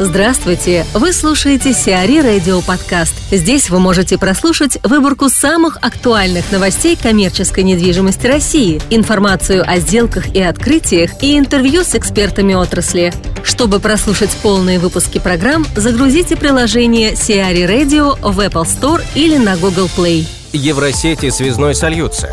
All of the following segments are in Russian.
Здравствуйте! Вы слушаете Сиари Радио Подкаст. Здесь вы можете прослушать выборку самых актуальных новостей коммерческой недвижимости России, информацию о сделках и открытиях и интервью с экспертами отрасли. Чтобы прослушать полные выпуски программ, загрузите приложение Сиари Radio в Apple Store или на Google Play. Евросети связной сольются.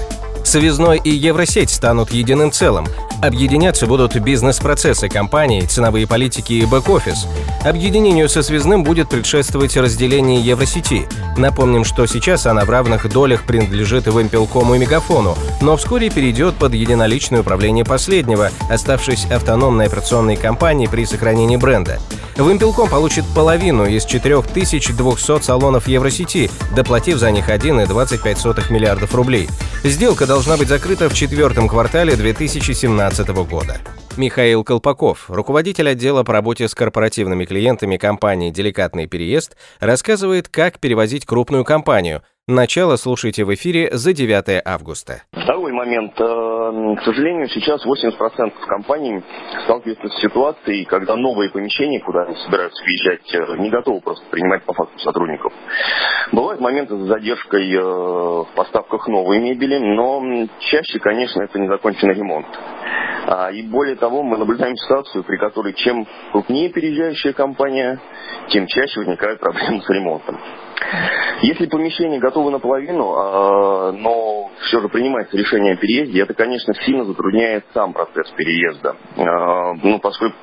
Связной и Евросеть станут единым целым. Объединяться будут бизнес-процессы компании, ценовые политики и бэк-офис. Объединению со связным будет предшествовать разделение Евросети. Напомним, что сейчас она в равных долях принадлежит Вимпелкому и Мегафону, но вскоре перейдет под единоличное управление последнего, оставшись автономной операционной компанией при сохранении бренда. Вимпелком получит половину из 4200 салонов Евросети, доплатив за них 1,25 миллиардов рублей. Сделка должна быть закрыта в четвертом квартале 2017 года. Михаил Колпаков, руководитель отдела по работе с корпоративными клиентами компании «Деликатный переезд», рассказывает, как перевозить крупную компанию. Начало слушайте в эфире за 9 августа. Второй момент. Э, к сожалению, сейчас 80% компаний сталкиваются с ситуацией, когда новые помещения, куда они собираются въезжать, э, не готовы просто принимать по факту сотрудников. Бывают моменты с задержкой э, в поставках новой мебели, но чаще, конечно, это незаконченный ремонт. А, и более того, мы наблюдаем ситуацию, при которой чем крупнее переезжающая компания, тем чаще возникают проблемы с ремонтом. Если помещение готово наполовину, а, но все же принимается решение о переезде, это, конечно, сильно затрудняет сам процесс переезда. А, ну, поскольку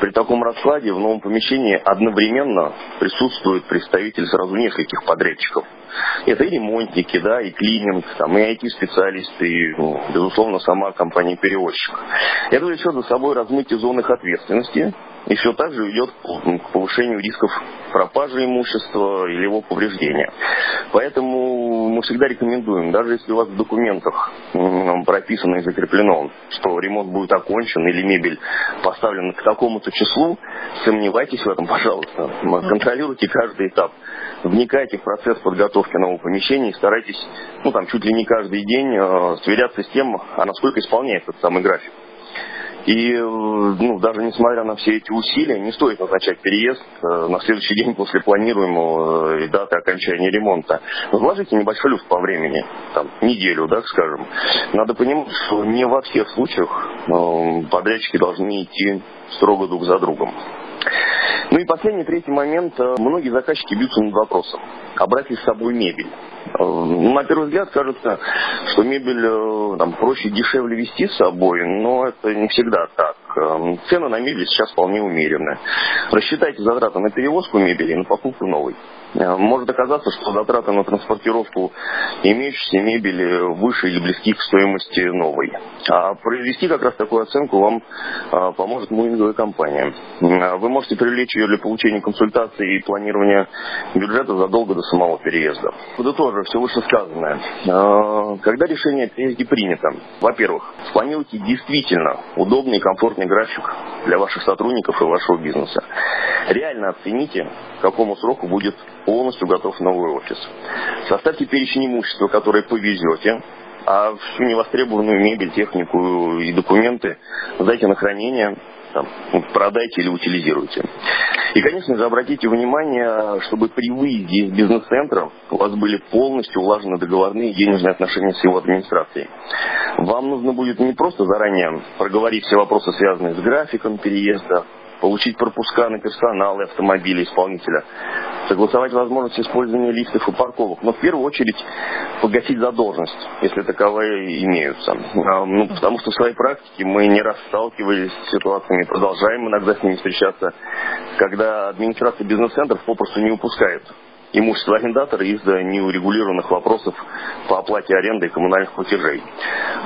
при таком раскладе в новом помещении одновременно присутствует представитель сразу нескольких подрядчиков. Это и ремонтники, да, и клининг, там, и IT-специалисты, и, ну, безусловно, сама компания-перевозчик. Это влечет за собой размытие зон их ответственности, и все так же идет к повышению рисков пропажи имущества или его повреждения. Поэтому мы всегда рекомендуем, даже если у вас в документах прописано и закреплено, что ремонт будет окончен или мебель поставлена к такому-то числу, сомневайтесь в этом, пожалуйста. Контролируйте каждый этап. Вникайте в процесс подготовки нового помещения и старайтесь, ну там чуть ли не каждый день э, сверяться с тем, а насколько исполняется этот самый график. И ну, даже несмотря на все эти усилия, не стоит назначать переезд э, на следующий день после планируемого э, даты окончания ремонта. Вложите небольшой люфт по времени, там, неделю, да, скажем. Надо понимать, что не во всех случаях э, подрядчики должны идти строго друг за другом. Ну и последний, третий момент. Э, многие заказчики бьются над вопросом. А брать ли с собой мебель? Э, на первый взгляд кажется, что мебель э, там, проще и дешевле вести с собой, но это не всегда так. Цены на мебель сейчас вполне умеренные. Рассчитайте затраты на перевозку мебели и на покупку новой. Может оказаться, что затраты на транспортировку имеющейся мебели выше или близки к стоимости новой. А произвести как раз такую оценку вам поможет мувинговая компания. Вы можете привлечь ее для получения консультации и планирования бюджета задолго до самого переезда. Подытожив все вышесказанное. Когда решение о переезде принято, во-первых, спланируйте действительно удобный и комфортный график для ваших сотрудников и вашего бизнеса. Реально оцените, к какому сроку будет полностью готов новый офис. Составьте перечень имущества, которое повезете, а всю невостребованную мебель, технику и документы сдайте на хранение, там, продайте или утилизируйте. И, конечно же, обратите внимание, чтобы при выезде из бизнес-центра у вас были полностью улажены договорные денежные отношения с его администрацией. Вам нужно будет не просто заранее проговорить все вопросы, связанные с графиком переезда, получить пропуска на персонал и автомобили исполнителя, согласовать возможность использования лифтов и парковок, но в первую очередь погасить задолженность, если таковые имеются. А, ну, потому что в своей практике мы не раз сталкивались с ситуациями, продолжаем иногда с ними встречаться, когда администрация бизнес-центров попросту не упускает имущество арендатора из-за неурегулированных вопросов по оплате аренды и коммунальных платежей.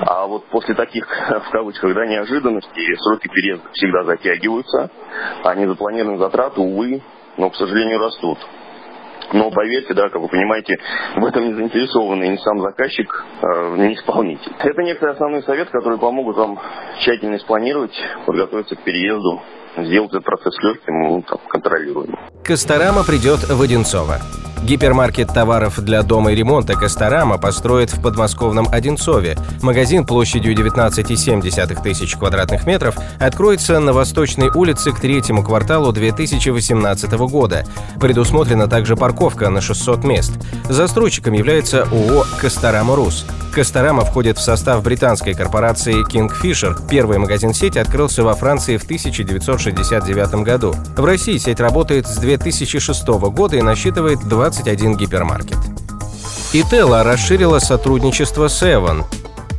А вот после таких, в кавычках, да, неожиданностей сроки переезда всегда затягиваются, а незапланированные затраты, увы, но, к сожалению, растут. Но поверьте, да, как вы понимаете, в этом не заинтересованы ни сам заказчик, э, ни исполнитель. Это некоторые основные советы, которые помогут вам тщательно спланировать, подготовиться к переезду сделать этот процесс легким, ну, там, контролируемым. Косторама придет в Одинцово. Гипермаркет товаров для дома и ремонта «Косторама» построит в подмосковном Одинцове. Магазин площадью 19,7 тысяч квадратных метров откроется на Восточной улице к третьему кварталу 2018 года. Предусмотрена также парковка на 600 мест. Застройщиком является ООО «Косторама Рус». Косторама входит в состав британской корпорации Kingfisher. Первый магазин сети открылся во Франции в 1969 году. В России сеть работает с 2006 года и насчитывает 20 21 гипермаркет. Итела расширила сотрудничество с Эван.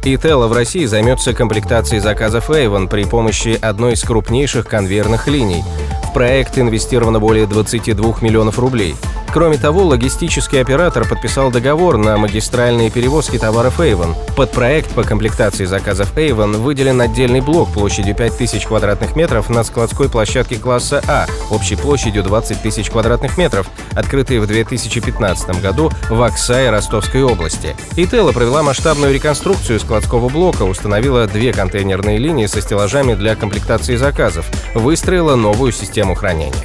Итела в России займется комплектацией заказов Avon при помощи одной из крупнейших конвейерных линий. В проект инвестировано более 22 миллионов рублей – Кроме того, логистический оператор подписал договор на магистральные перевозки товаров Avon. Под проект по комплектации заказов Avon выделен отдельный блок площадью 5000 квадратных метров на складской площадке класса А, общей площадью 20 тысяч квадратных метров, открытый в 2015 году в Оксае Ростовской области. Итела провела масштабную реконструкцию складского блока, установила две контейнерные линии со стеллажами для комплектации заказов, выстроила новую систему хранения.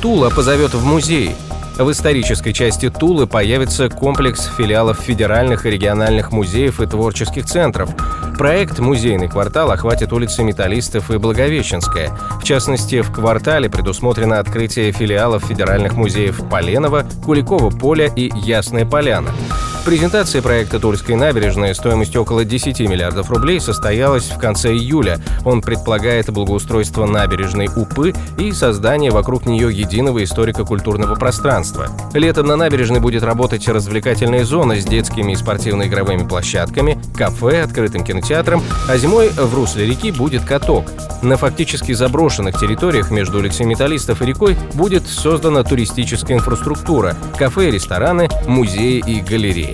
Тула позовет в музей. В исторической части Тулы появится комплекс филиалов федеральных и региональных музеев и творческих центров. Проект «Музейный квартал» охватит улицы Металлистов и Благовещенская. В частности, в квартале предусмотрено открытие филиалов федеральных музеев Поленова, Куликова поля и Ясная Поляна. Презентация проекта Тульской набережной стоимостью около 10 миллиардов рублей состоялась в конце июля. Он предполагает благоустройство набережной Упы и создание вокруг нее единого историко-культурного пространства. Летом на набережной будет работать развлекательная зона с детскими и спортивно-игровыми площадками, кафе, открытым кинотеатром, а зимой в русле реки будет каток. На фактически заброшенных территориях между улицей Металлистов и рекой будет создана туристическая инфраструктура, кафе, рестораны, музеи и галереи.